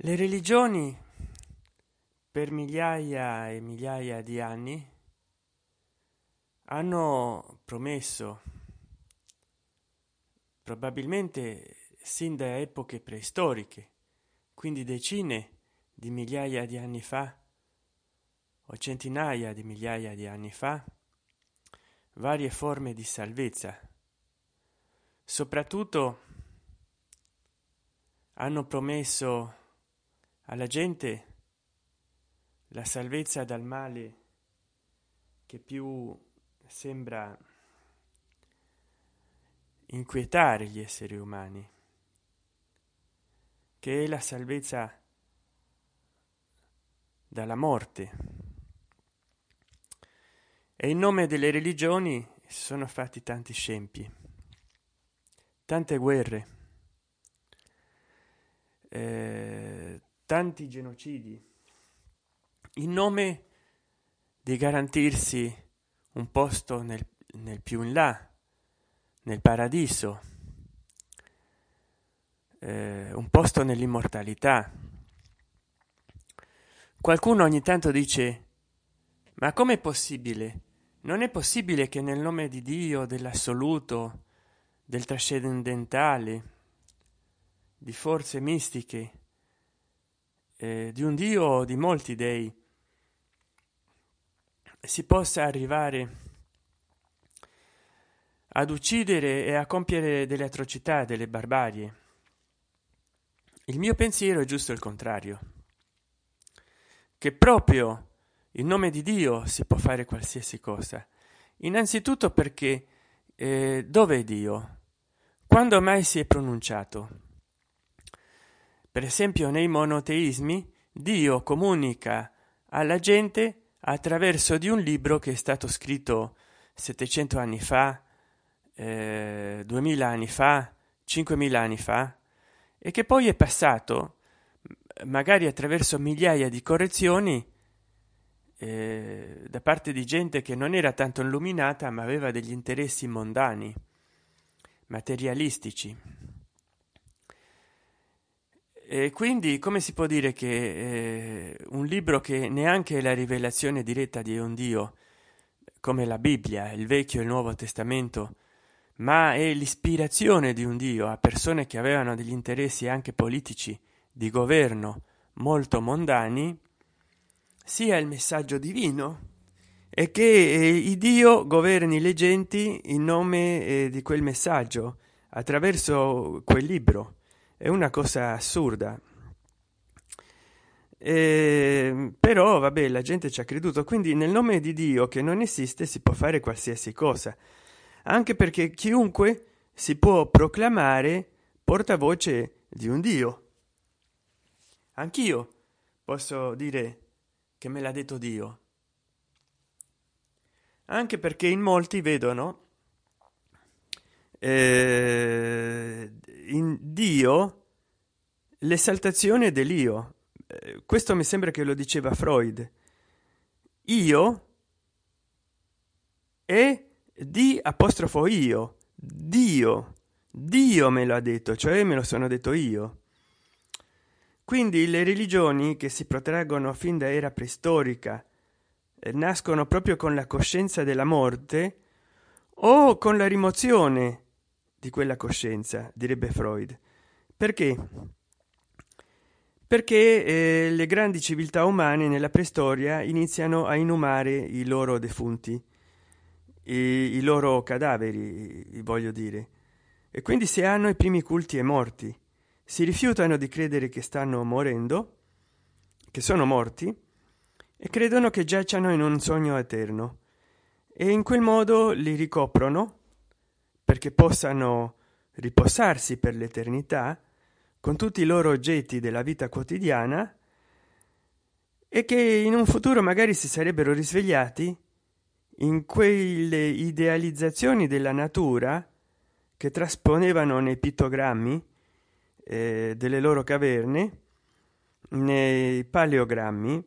le religioni per migliaia e migliaia di anni hanno promesso probabilmente sin da epoche preistoriche quindi decine di migliaia di anni fa o centinaia di migliaia di anni fa varie forme di salvezza. Soprattutto hanno promesso alla gente la salvezza dal male che più sembra inquietare gli esseri umani che è la salvezza dalla morte. E in nome delle religioni si sono fatti tanti scempi tante guerre eh, tanti genocidi. In nome di garantirsi un posto nel, nel più in là nel paradiso eh, un posto nell'immortalità. Qualcuno ogni tanto dice ma com'è possibile? Non è possibile che nel nome di dio dell'assoluto del trascendentale di forze mistiche eh, di un dio di molti dei si possa arrivare ad uccidere e a compiere delle atrocità delle barbarie. Il mio pensiero è giusto il contrario che proprio in nome di dio si può fare qualsiasi cosa. Innanzitutto perché eh, dove è dio? Quando mai si è pronunciato per esempio nei monoteismi dio comunica alla gente attraverso di un libro che è stato scritto 700 anni fa eh, 2000 anni fa 5000 anni fa e che poi è passato magari attraverso migliaia di correzioni eh, da parte di gente che non era tanto illuminata ma aveva degli interessi mondani materialistici e quindi come si può dire che eh, un libro che neanche la rivelazione diretta di un dio come la bibbia il vecchio e il nuovo testamento ma è l'ispirazione di un dio a persone che avevano degli interessi anche politici di governo molto mondani sia il messaggio divino e che eh, il dio governi le genti in nome eh, di quel messaggio attraverso quel libro è una cosa assurda. Eh, però vabbè la gente ci ha creduto quindi nel nome di dio che non esiste si può fare qualsiasi cosa. Anche perché chiunque si può proclamare portavoce di un dio. Anch'io posso dire che me l'ha detto dio. Anche perché in molti vedono eh, in dio l'esaltazione dell'io. Eh, questo mi sembra che lo diceva freud. Io e di apostrofo io. Dio. Dio me lo ha detto cioè me lo sono detto io. Quindi le religioni che si protraggono fin da era preistorica eh, nascono proprio con la coscienza della morte o con la rimozione di quella coscienza direbbe freud. Perché? Perché eh, le grandi civiltà umane nella preistoria iniziano a inumare i loro defunti i, i loro cadaveri voglio dire. E quindi si hanno i primi culti e morti si rifiutano di credere che stanno morendo che sono morti e credono che giacciano in un sogno eterno. E in quel modo li ricoprono perché possano riposarsi per l'eternità con tutti i loro oggetti della vita quotidiana e che in un futuro magari si sarebbero risvegliati in quelle idealizzazioni della natura che trasponevano nei pittogrammi eh, delle loro caverne nei paleogrammi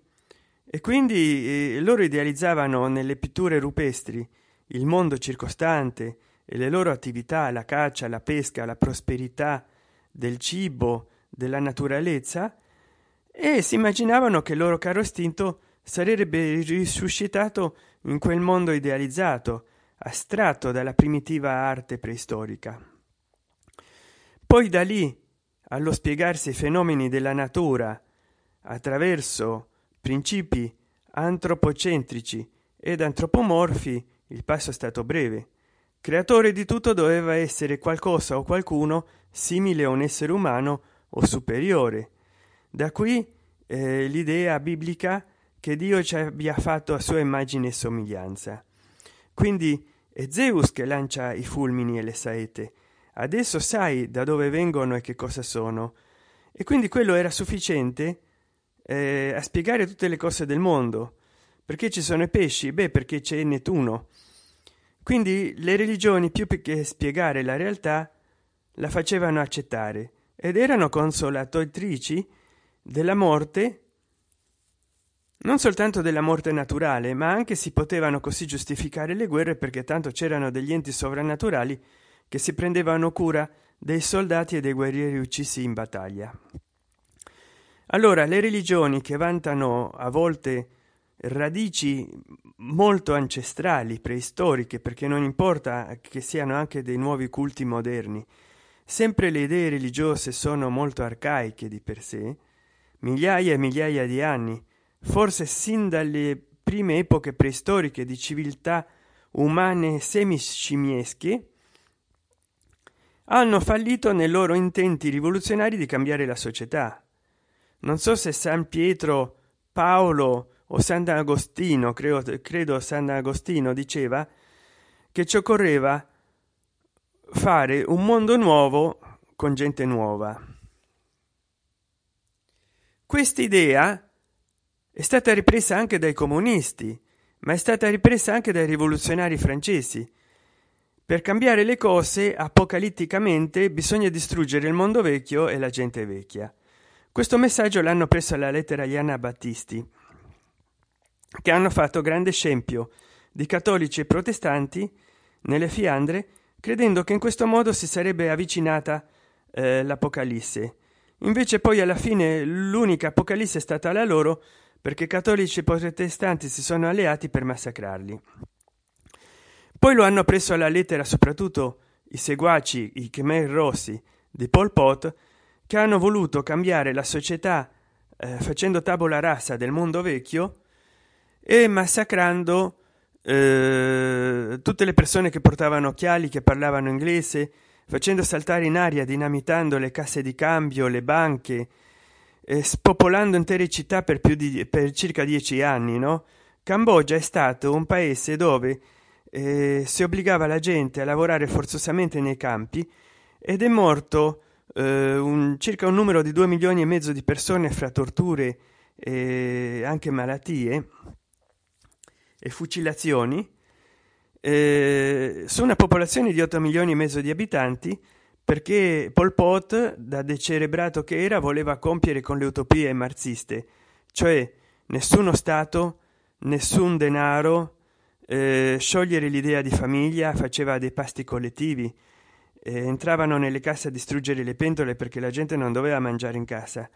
e quindi eh, loro idealizzavano nelle pitture rupestri il mondo circostante e le loro attività la caccia la pesca la prosperità del cibo della naturalezza e si immaginavano che il loro caro istinto sarebbe risuscitato in quel mondo idealizzato astratto dalla primitiva arte preistorica. Poi da lì allo spiegarsi i fenomeni della natura attraverso principi antropocentrici ed antropomorfi il passo è stato breve creatore di tutto doveva essere qualcosa o qualcuno simile a un essere umano o superiore. Da qui eh, l'idea biblica che dio ci abbia fatto a sua immagine e somiglianza. Quindi è zeus che lancia i fulmini e le saette adesso sai da dove vengono e che cosa sono. E quindi quello era sufficiente eh, a spiegare tutte le cose del mondo. Perché ci sono i pesci? Beh perché c'è nettuno quindi le religioni più che spiegare la realtà la facevano accettare ed erano consolatrici della morte non soltanto della morte naturale ma anche si potevano così giustificare le guerre perché tanto c'erano degli enti sovrannaturali che si prendevano cura dei soldati e dei guerrieri uccisi in battaglia. Allora le religioni che vantano a volte radici molto ancestrali preistoriche perché non importa che siano anche dei nuovi culti moderni. Sempre le idee religiose sono molto arcaiche di per sé migliaia e migliaia di anni forse sin dalle prime epoche preistoriche di civiltà umane semiscimiesche hanno fallito nei loro intenti rivoluzionari di cambiare la società. Non so se san pietro paolo o sant'agostino credo, credo sant'agostino diceva che ci occorreva fare un mondo nuovo con gente nuova. Questa idea è stata ripresa anche dai comunisti ma è stata ripresa anche dai rivoluzionari francesi. Per cambiare le cose apocalitticamente bisogna distruggere il mondo vecchio e la gente vecchia. Questo messaggio l'hanno preso alla lettera agli anabattisti che hanno fatto grande scempio di cattolici e protestanti nelle fiandre credendo che in questo modo si sarebbe avvicinata eh, l'apocalisse. Invece poi alla fine l'unica apocalisse è stata la loro perché cattolici e protestanti si sono alleati per massacrarli. Poi lo hanno preso alla lettera soprattutto i seguaci i khmer rossi di pol pot che hanno voluto cambiare la società eh, facendo tavola rasa del mondo vecchio e massacrando eh, tutte le persone che portavano occhiali che parlavano inglese facendo saltare in aria dinamitando le casse di cambio le banche eh, spopolando intere città per più di per circa dieci anni no? Cambogia è stato un paese dove eh, si obbligava la gente a lavorare forzosamente nei campi ed è morto eh, un, circa un numero di due milioni e mezzo di persone fra torture e anche malattie e fucilazioni eh, su una popolazione di 8 milioni e mezzo di abitanti perché Pol Pot, da decerebrato che era, voleva compiere con le utopie marziste, cioè nessuno Stato, nessun denaro, eh, sciogliere l'idea di famiglia, faceva dei pasti collettivi, eh, entravano nelle casse a distruggere le pentole perché la gente non doveva mangiare in casa.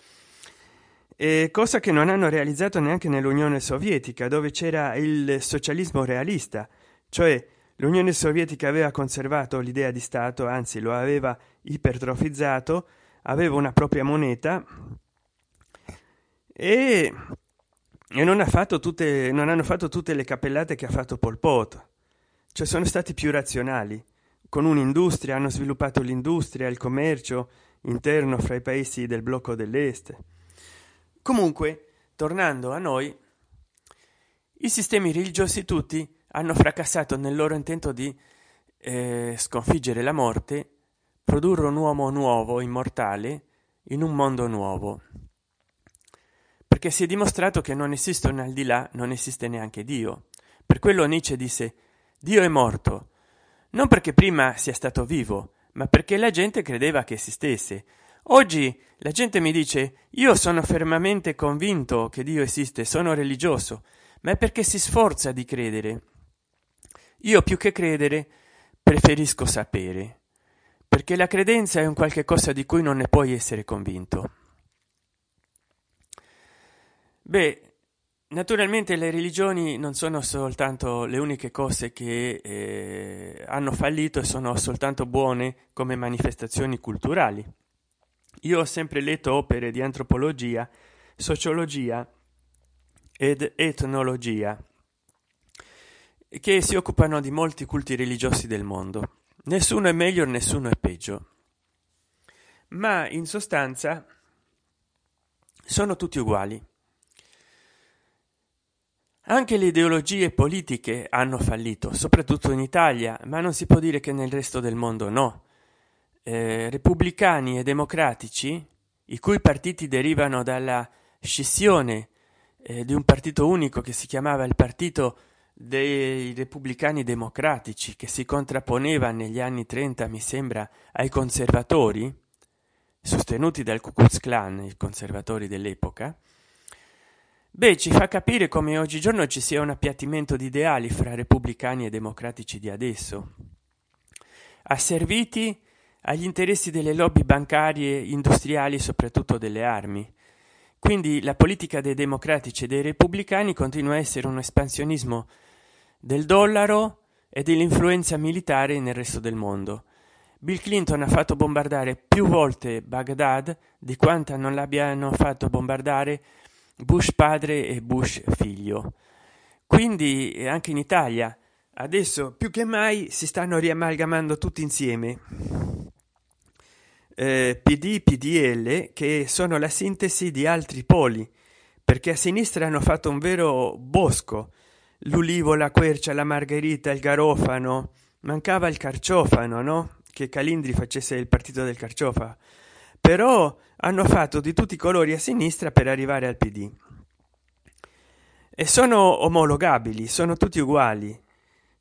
E cosa che non hanno realizzato neanche nell'Unione Sovietica, dove c'era il socialismo realista, cioè l'unione sovietica aveva conservato l'idea di stato anzi lo aveva ipertrofizzato aveva una propria moneta e, e non, ha tutte, non hanno fatto tutte le cappellate che ha fatto Pol Pot. Cioè sono stati più razionali. Con un'industria hanno sviluppato l'industria il commercio interno fra i paesi del blocco dell'est comunque tornando a noi i sistemi religiosi tutti hanno fracassato nel loro intento di eh, sconfiggere la morte produrre un uomo nuovo immortale in un mondo nuovo. Perché si è dimostrato che non esiste un al di là non esiste neanche dio. Per quello nietzsche disse dio è morto non perché prima sia stato vivo ma perché la gente credeva che esistesse oggi la gente mi dice io sono fermamente convinto che dio esiste sono religioso ma è perché si sforza di credere. Io più che credere preferisco sapere perché la credenza è un qualche cosa di cui non ne puoi essere convinto. Beh naturalmente le religioni non sono soltanto le uniche cose che eh, hanno fallito e sono soltanto buone come manifestazioni culturali io ho sempre letto opere di antropologia sociologia ed etnologia che si occupano di molti culti religiosi del mondo. Nessuno è meglio nessuno è peggio. Ma in sostanza sono tutti uguali. Anche le ideologie politiche hanno fallito soprattutto in italia ma non si può dire che nel resto del mondo no repubblicani e democratici i cui partiti derivano dalla scissione eh, di un partito unico che si chiamava il partito dei repubblicani democratici che si contrapponeva negli anni 30 mi sembra ai conservatori sostenuti dal Ku Klux Klan i conservatori dell'epoca. Beh ci fa capire come oggigiorno ci sia un appiattimento di ideali fra repubblicani e democratici di adesso. Asserviti agli interessi delle lobby bancarie industriali soprattutto delle armi. Quindi la politica dei democratici e dei repubblicani continua a essere un espansionismo del dollaro e dell'influenza militare nel resto del mondo. Bill clinton ha fatto bombardare più volte baghdad di quanta non l'abbiano fatto bombardare bush padre e bush figlio. Quindi anche in italia adesso più che mai si stanno riamalgamando tutti insieme eh, pd pdl che sono la sintesi di altri poli perché a sinistra hanno fatto un vero bosco. L'ulivo la quercia la margherita il garofano. Mancava il carciofano no? Che calindri facesse il partito del carciofa. Però hanno fatto di tutti i colori a sinistra per arrivare al pd e sono omologabili sono tutti uguali.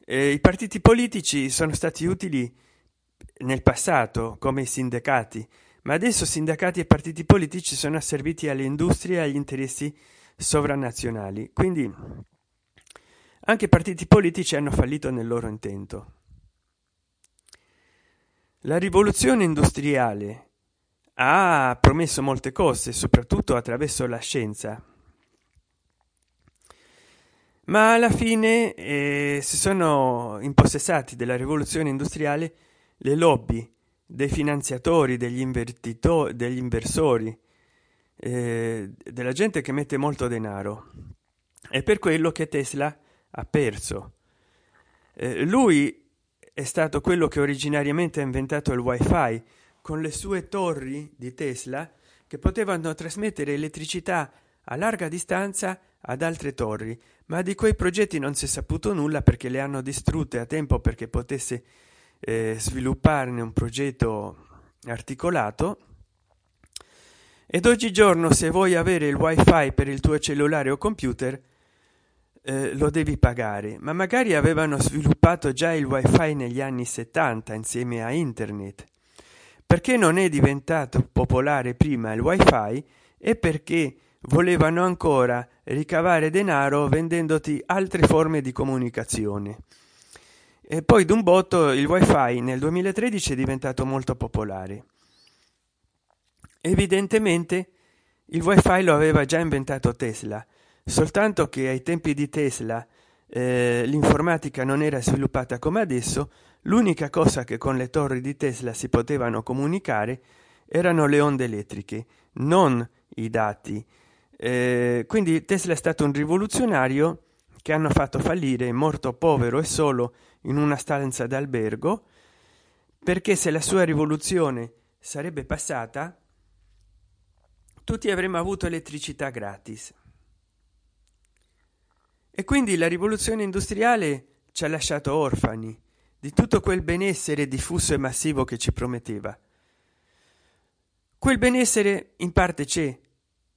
Eh, i partiti politici sono stati utili nel passato come i sindacati ma adesso sindacati e partiti politici sono asserviti alle industrie e agli interessi sovranazionali. Quindi anche i partiti politici hanno fallito nel loro intento. La rivoluzione industriale ha promesso molte cose soprattutto attraverso la scienza. Ma alla fine eh, si sono impossessati della rivoluzione industriale le lobby dei finanziatori degli degli inversori eh, della gente che mette molto denaro. È per quello che tesla ha perso. Eh, lui è stato quello che originariamente ha inventato il wifi con le sue torri di tesla che potevano trasmettere elettricità a larga distanza ad altre torri ma di quei progetti non si è saputo nulla perché le hanno distrutte a tempo perché potesse eh, svilupparne un progetto articolato. Ed oggigiorno se vuoi avere il wifi per il tuo cellulare o computer eh, lo devi pagare. Ma magari avevano sviluppato già il wifi negli anni 70 insieme a internet. Perché non è diventato popolare prima il wifi? E perché volevano ancora ricavare denaro vendendoti altre forme di comunicazione e poi d'un botto il wifi nel 2013 è diventato molto popolare. Evidentemente il wifi lo aveva già inventato tesla soltanto che ai tempi di tesla eh, l'informatica non era sviluppata come adesso l'unica cosa che con le torri di tesla si potevano comunicare erano le onde elettriche non i dati. Eh, quindi tesla è stato un rivoluzionario che hanno fatto fallire morto povero e solo in una stanza d'albergo perché se la sua rivoluzione sarebbe passata tutti avremmo avuto elettricità gratis. E quindi la rivoluzione industriale ci ha lasciato orfani di tutto quel benessere diffuso e massivo che ci prometteva. Quel benessere in parte c'è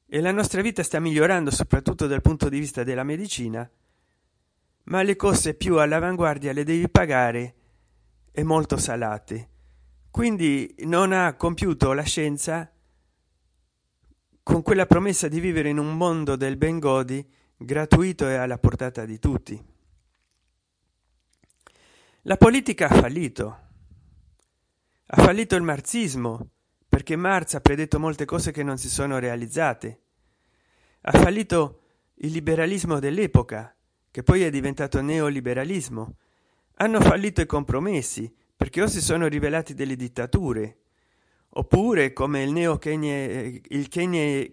e la nostra vita sta migliorando soprattutto dal punto di vista della medicina ma le cose più all'avanguardia le devi pagare e molto salate. Quindi non ha compiuto la scienza con quella promessa di vivere in un mondo del ben godi gratuito e alla portata di tutti. La politica ha fallito. Ha fallito il marxismo perché marx ha predetto molte cose che non si sono realizzate. Ha fallito il liberalismo dell'epoca che poi è diventato neoliberalismo. Hanno fallito i compromessi perché o si sono rivelati delle dittature oppure come il neo il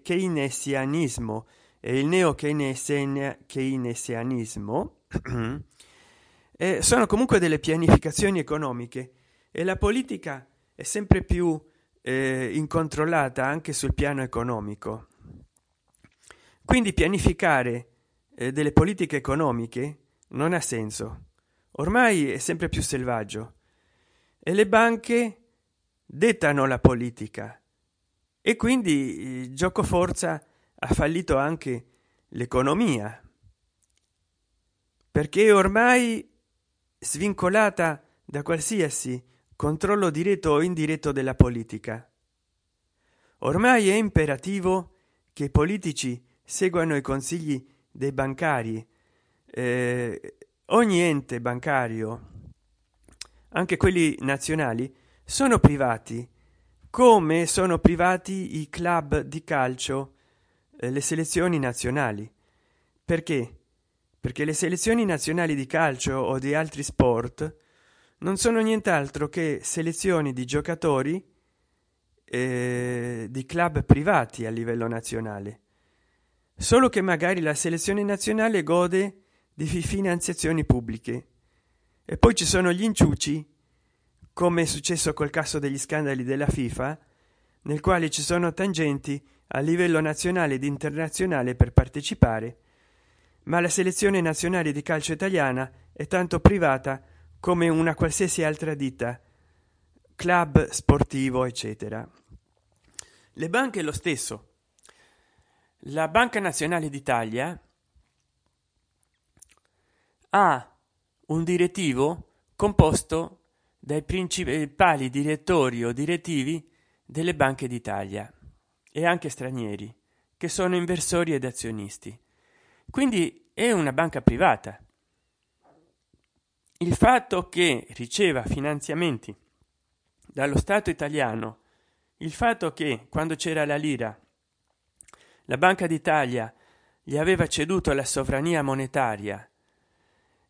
keynesianismo e il neo keynesianismo eh, sono comunque delle pianificazioni economiche e la politica è sempre più eh, incontrollata anche sul piano economico. Quindi pianificare eh, delle politiche economiche non ha senso. Ormai è sempre più selvaggio. E le banche dettano la politica. E quindi gioco forza ha fallito anche l'economia. Perché ormai svincolata da qualsiasi controllo diretto o indiretto della politica. Ormai è imperativo che i politici seguano i consigli dei bancari. Eh, ogni ente bancario anche quelli nazionali sono privati come sono privati i club di calcio eh, le selezioni nazionali. Perché? Perché le selezioni nazionali di calcio o di altri sport non sono nient'altro che selezioni di giocatori eh, di club privati a livello nazionale solo che magari la selezione nazionale gode di finanziazioni pubbliche. E poi ci sono gli inciuci come è successo col caso degli scandali della fifa nel quale ci sono tangenti a livello nazionale ed internazionale per partecipare. Ma la selezione nazionale di calcio italiana è tanto privata come una qualsiasi altra ditta club sportivo eccetera. Le banche lo stesso la banca nazionale d'italia ha un direttivo composto dai principali direttori o direttivi delle banche d'italia e anche stranieri che sono inversori ed azionisti. Quindi è una banca privata. Il fatto che riceva finanziamenti dallo stato italiano il fatto che quando c'era la lira la banca d'italia gli aveva ceduto la sovrania monetaria.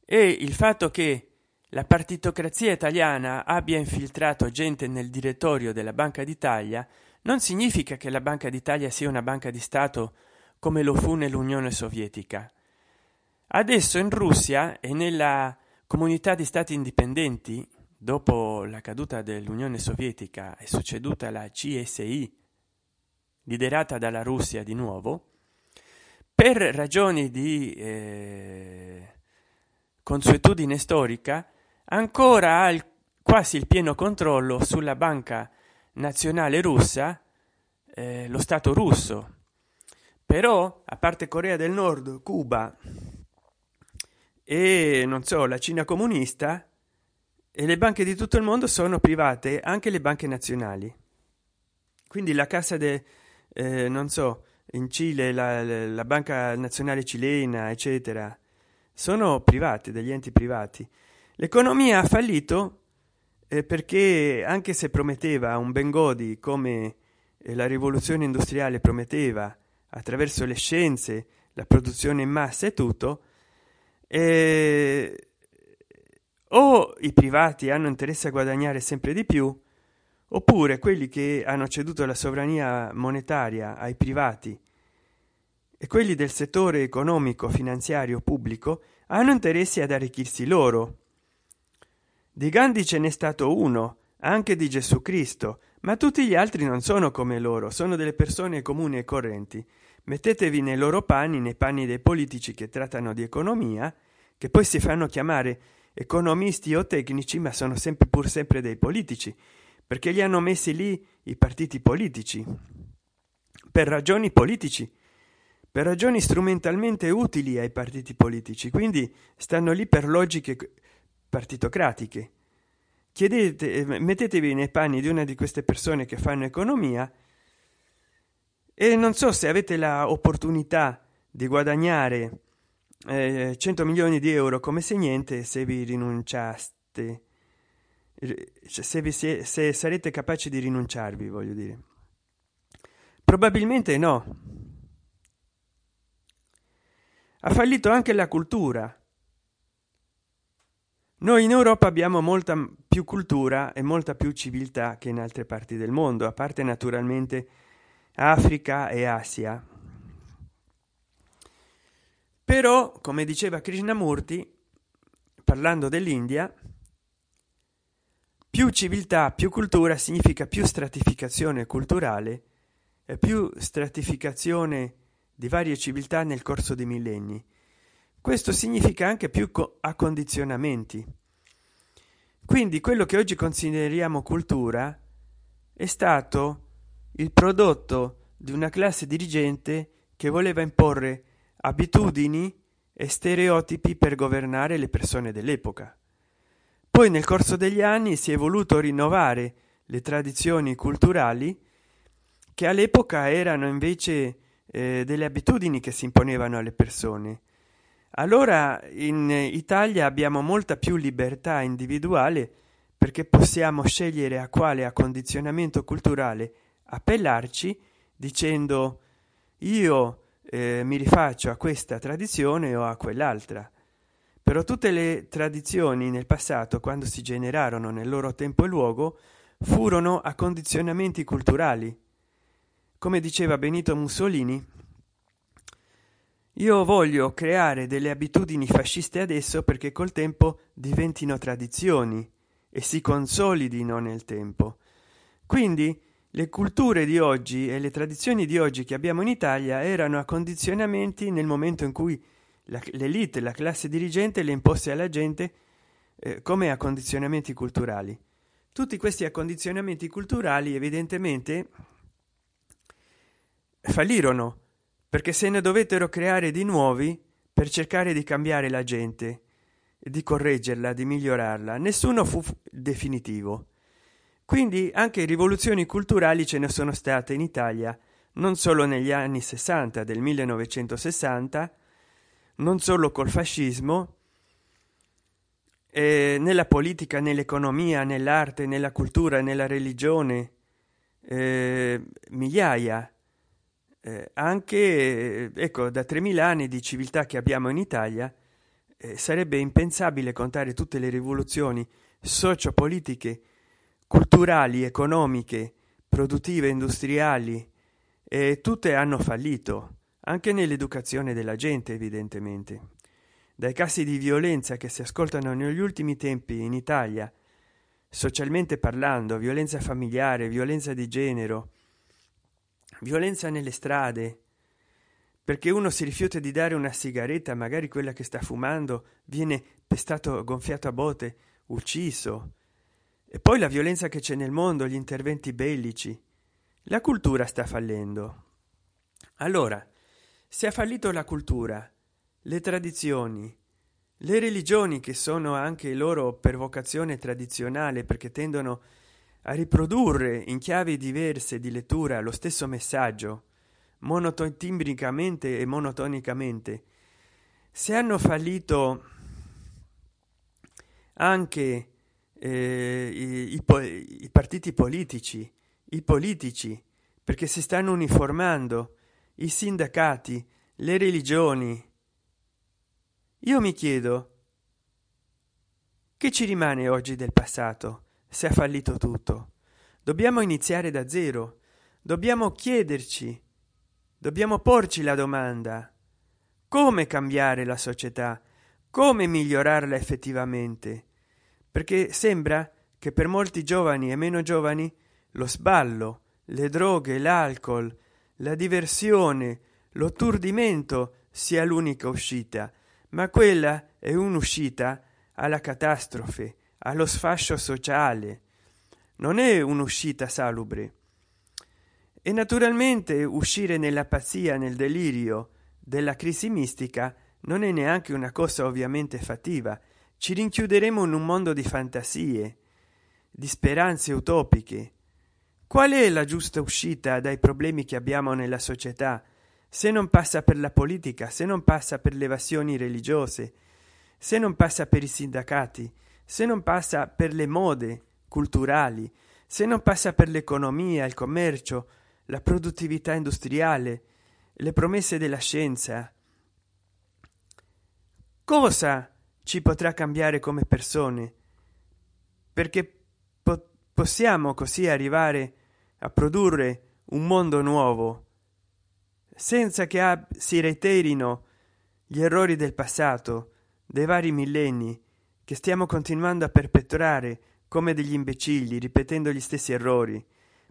E il fatto che la partitocrazia italiana abbia infiltrato gente nel direttorio della banca d'italia non significa che la banca d'italia sia una banca di stato come lo fu nell'unione sovietica. Adesso in russia e nella comunità di stati indipendenti dopo la caduta dell'unione sovietica è succeduta la csi liderata dalla russia di nuovo per ragioni di eh, consuetudine storica ancora ha il, quasi il pieno controllo sulla banca nazionale russa eh, lo stato russo. Però a parte corea del nord cuba e non so la cina comunista e le banche di tutto il mondo sono private anche le banche nazionali. Quindi la cassa de eh, non so in cile la, la banca nazionale cilena eccetera sono private degli enti privati. L'economia ha fallito eh, perché anche se prometteva un bengodi come eh, la rivoluzione industriale prometteva attraverso le scienze la produzione in massa e tutto eh, o i privati hanno interesse a guadagnare sempre di più oppure quelli che hanno ceduto la sovrania monetaria ai privati e quelli del settore economico finanziario pubblico hanno interesse ad arricchirsi loro. Di gandhi ce n'è stato uno anche di gesù cristo ma tutti gli altri non sono come loro sono delle persone comuni e correnti. Mettetevi nei loro panni nei panni dei politici che trattano di economia che poi si fanno chiamare economisti o tecnici ma sono sempre pur sempre dei politici perché li hanno messi lì i partiti politici. Per ragioni politici per ragioni strumentalmente utili ai partiti politici quindi stanno lì per logiche partitocratiche. Chiedete mettetevi nei panni di una di queste persone che fanno economia e non so se avete la opportunità di guadagnare eh, 100 milioni di euro come se niente se vi rinunciaste se, vi, se, se sarete capaci di rinunciarvi voglio dire. Probabilmente no. Ha fallito anche la cultura. Noi in europa abbiamo molta più cultura e molta più civiltà che in altre parti del mondo a parte naturalmente africa e asia. Però come diceva krishnamurti parlando dell'india più civiltà più cultura significa più stratificazione culturale e più stratificazione di varie civiltà nel corso dei millenni. Questo significa anche più accondizionamenti. Quindi quello che oggi consideriamo cultura è stato il prodotto di una classe dirigente che voleva imporre abitudini e stereotipi per governare le persone dell'epoca poi nel corso degli anni si è voluto rinnovare le tradizioni culturali che all'epoca erano invece eh, delle abitudini che si imponevano alle persone. Allora in italia abbiamo molta più libertà individuale perché possiamo scegliere a quale accondizionamento culturale appellarci dicendo io eh, mi rifaccio a questa tradizione o a quell'altra però tutte le tradizioni nel passato quando si generarono nel loro tempo e luogo furono a condizionamenti culturali. Come diceva benito mussolini io voglio creare delle abitudini fasciste adesso perché col tempo diventino tradizioni e si consolidino nel tempo. Quindi le culture di oggi e le tradizioni di oggi che abbiamo in italia erano a condizionamenti nel momento in cui l'elite la classe dirigente le imposte alla gente eh, come a condizionamenti culturali. Tutti questi accondizionamenti culturali evidentemente fallirono perché se ne dovettero creare di nuovi per cercare di cambiare la gente di correggerla di migliorarla. Nessuno fu definitivo. Quindi anche rivoluzioni culturali ce ne sono state in italia non solo negli anni 60 del 1960 non solo col fascismo eh, nella politica nell'economia nell'arte nella cultura nella religione eh, migliaia. Eh, anche ecco da 3000 anni di civiltà che abbiamo in italia eh, sarebbe impensabile contare tutte le rivoluzioni sociopolitiche culturali economiche produttive industriali tutte hanno fallito anche nell'educazione della gente evidentemente. Dai casi di violenza che si ascoltano negli ultimi tempi in italia socialmente parlando violenza familiare violenza di genere violenza nelle strade perché uno si rifiuta di dare una sigaretta magari quella che sta fumando viene pestato gonfiato a botte ucciso. E poi la violenza che c'è nel mondo gli interventi bellici. La cultura sta fallendo. Allora se ha fallito la cultura le tradizioni le religioni che sono anche loro per vocazione tradizionale perché tendono a riprodurre in chiavi diverse di lettura lo stesso messaggio monotimbricamente e monotonicamente. Se hanno fallito anche eh, i, i, i partiti politici i politici perché si stanno uniformando i sindacati le religioni. Io mi chiedo che ci rimane oggi del passato se ha fallito tutto? Dobbiamo iniziare da zero. Dobbiamo chiederci dobbiamo porci la domanda come cambiare la società come migliorarla effettivamente? Perché sembra che per molti giovani e meno giovani lo sballo le droghe l'alcol la diversione l'otturdimento sia l'unica uscita ma quella è un'uscita alla catastrofe allo sfascio sociale. Non è un'uscita salubre. E naturalmente uscire nella pazzia nel delirio della crisi mistica non è neanche una cosa ovviamente fattiva. Ci rinchiuderemo in un mondo di fantasie di speranze utopiche qual è la giusta uscita dai problemi che abbiamo nella società? Se non passa per la politica se non passa per le evasioni religiose se non passa per i sindacati se non passa per le mode culturali se non passa per l'economia il commercio la produttività industriale le promesse della scienza. Cosa ci potrà cambiare come persone? Perché po possiamo così arrivare a produrre un mondo nuovo senza che si reiterino gli errori del passato dei vari millenni che stiamo continuando a perpetrare come degli imbecilli ripetendo gli stessi errori.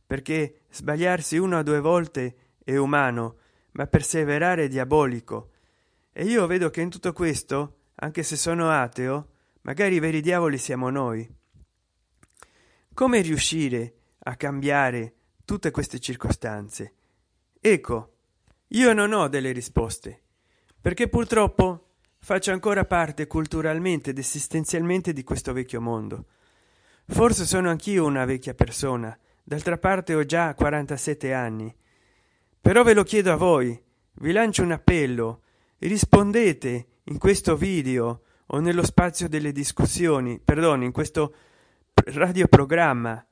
Perché sbagliarsi una o due volte è umano ma perseverare è diabolico. E io vedo che in tutto questo anche se sono ateo magari i veri diavoli siamo noi. Come riuscire a cambiare tutte queste circostanze. Ecco io non ho delle risposte perché purtroppo faccio ancora parte culturalmente ed esistenzialmente di questo vecchio mondo. Forse sono anch'io una vecchia persona d'altra parte ho già 47 anni. Però ve lo chiedo a voi vi lancio un appello rispondete in questo video o nello spazio delle discussioni perdono in questo radioprogramma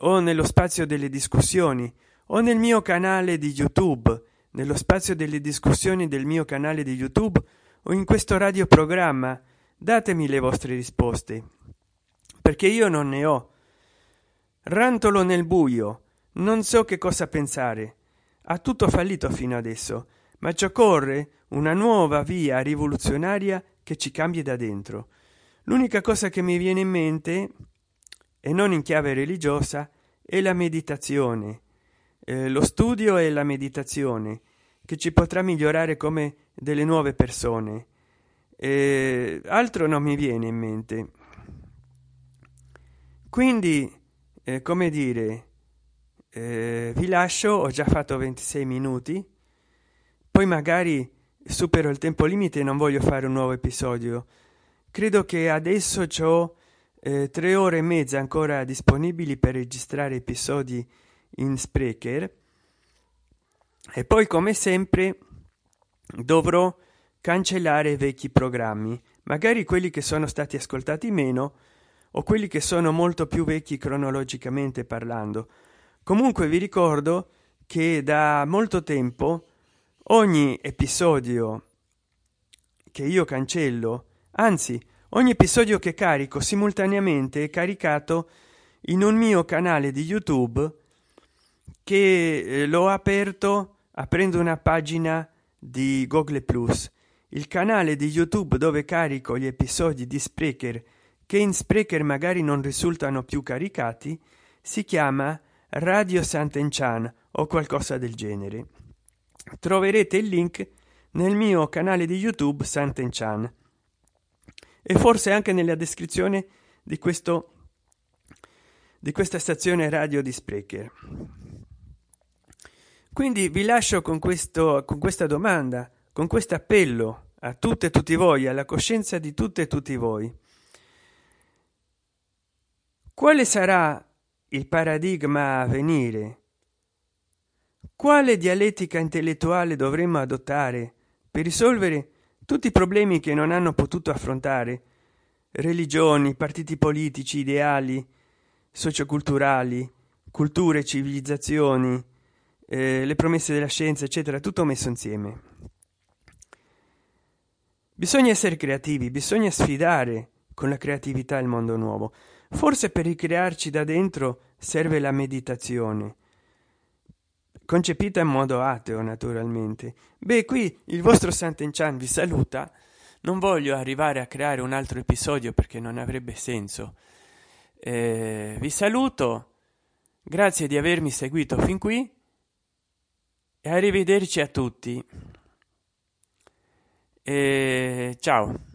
o nello spazio delle discussioni o nel mio canale di youtube. Nello spazio delle discussioni del mio canale di youtube o in questo radioprogramma datemi le vostre risposte perché io non ne ho. Rantolo nel buio non so che cosa pensare. Ha tutto fallito fino adesso ma ci occorre una nuova via rivoluzionaria che ci cambi da dentro. L'unica cosa che mi viene in mente e non in chiave religiosa è la meditazione eh, lo studio e la meditazione che ci potrà migliorare come delle nuove persone. Eh, altro non mi viene in mente. Quindi eh, come dire eh, vi lascio ho già fatto 26 minuti poi magari supero il tempo limite e non voglio fare un nuovo episodio. Credo che adesso eh, tre ore e mezza ancora disponibili per registrare episodi in sprecher. E poi come sempre dovrò cancellare vecchi programmi. Magari quelli che sono stati ascoltati meno o quelli che sono molto più vecchi cronologicamente parlando. Comunque vi ricordo che da molto tempo ogni episodio che io cancello anzi ogni episodio che carico simultaneamente è caricato in un mio canale di youtube che eh, l'ho aperto aprendo una pagina di google plus. Il canale di youtube dove carico gli episodi di sprecher che in sprecher magari non risultano più caricati si chiama radio sant'enchan o qualcosa del genere. Troverete il link nel mio canale di youtube sant'enchan e forse anche nella descrizione di questo di questa stazione radio di sprecher. Quindi vi lascio con questo con questa domanda con questo appello a tutte e tutti voi alla coscienza di tutte e tutti voi. Quale sarà il paradigma a venire? Quale dialettica intellettuale dovremmo adottare per risolvere tutti i problemi che non hanno potuto affrontare religioni partiti politici ideali socioculturali culture civilizzazioni eh, le promesse della scienza eccetera tutto messo insieme. Bisogna essere creativi bisogna sfidare con la creatività il mondo nuovo. Forse per ricrearci da dentro serve la meditazione concepita in modo ateo naturalmente. Beh qui il vostro sant'enchan vi saluta. Non voglio arrivare a creare un altro episodio perché non avrebbe senso. Eh, vi saluto. Grazie di avermi seguito fin qui. E arrivederci a tutti. E ciao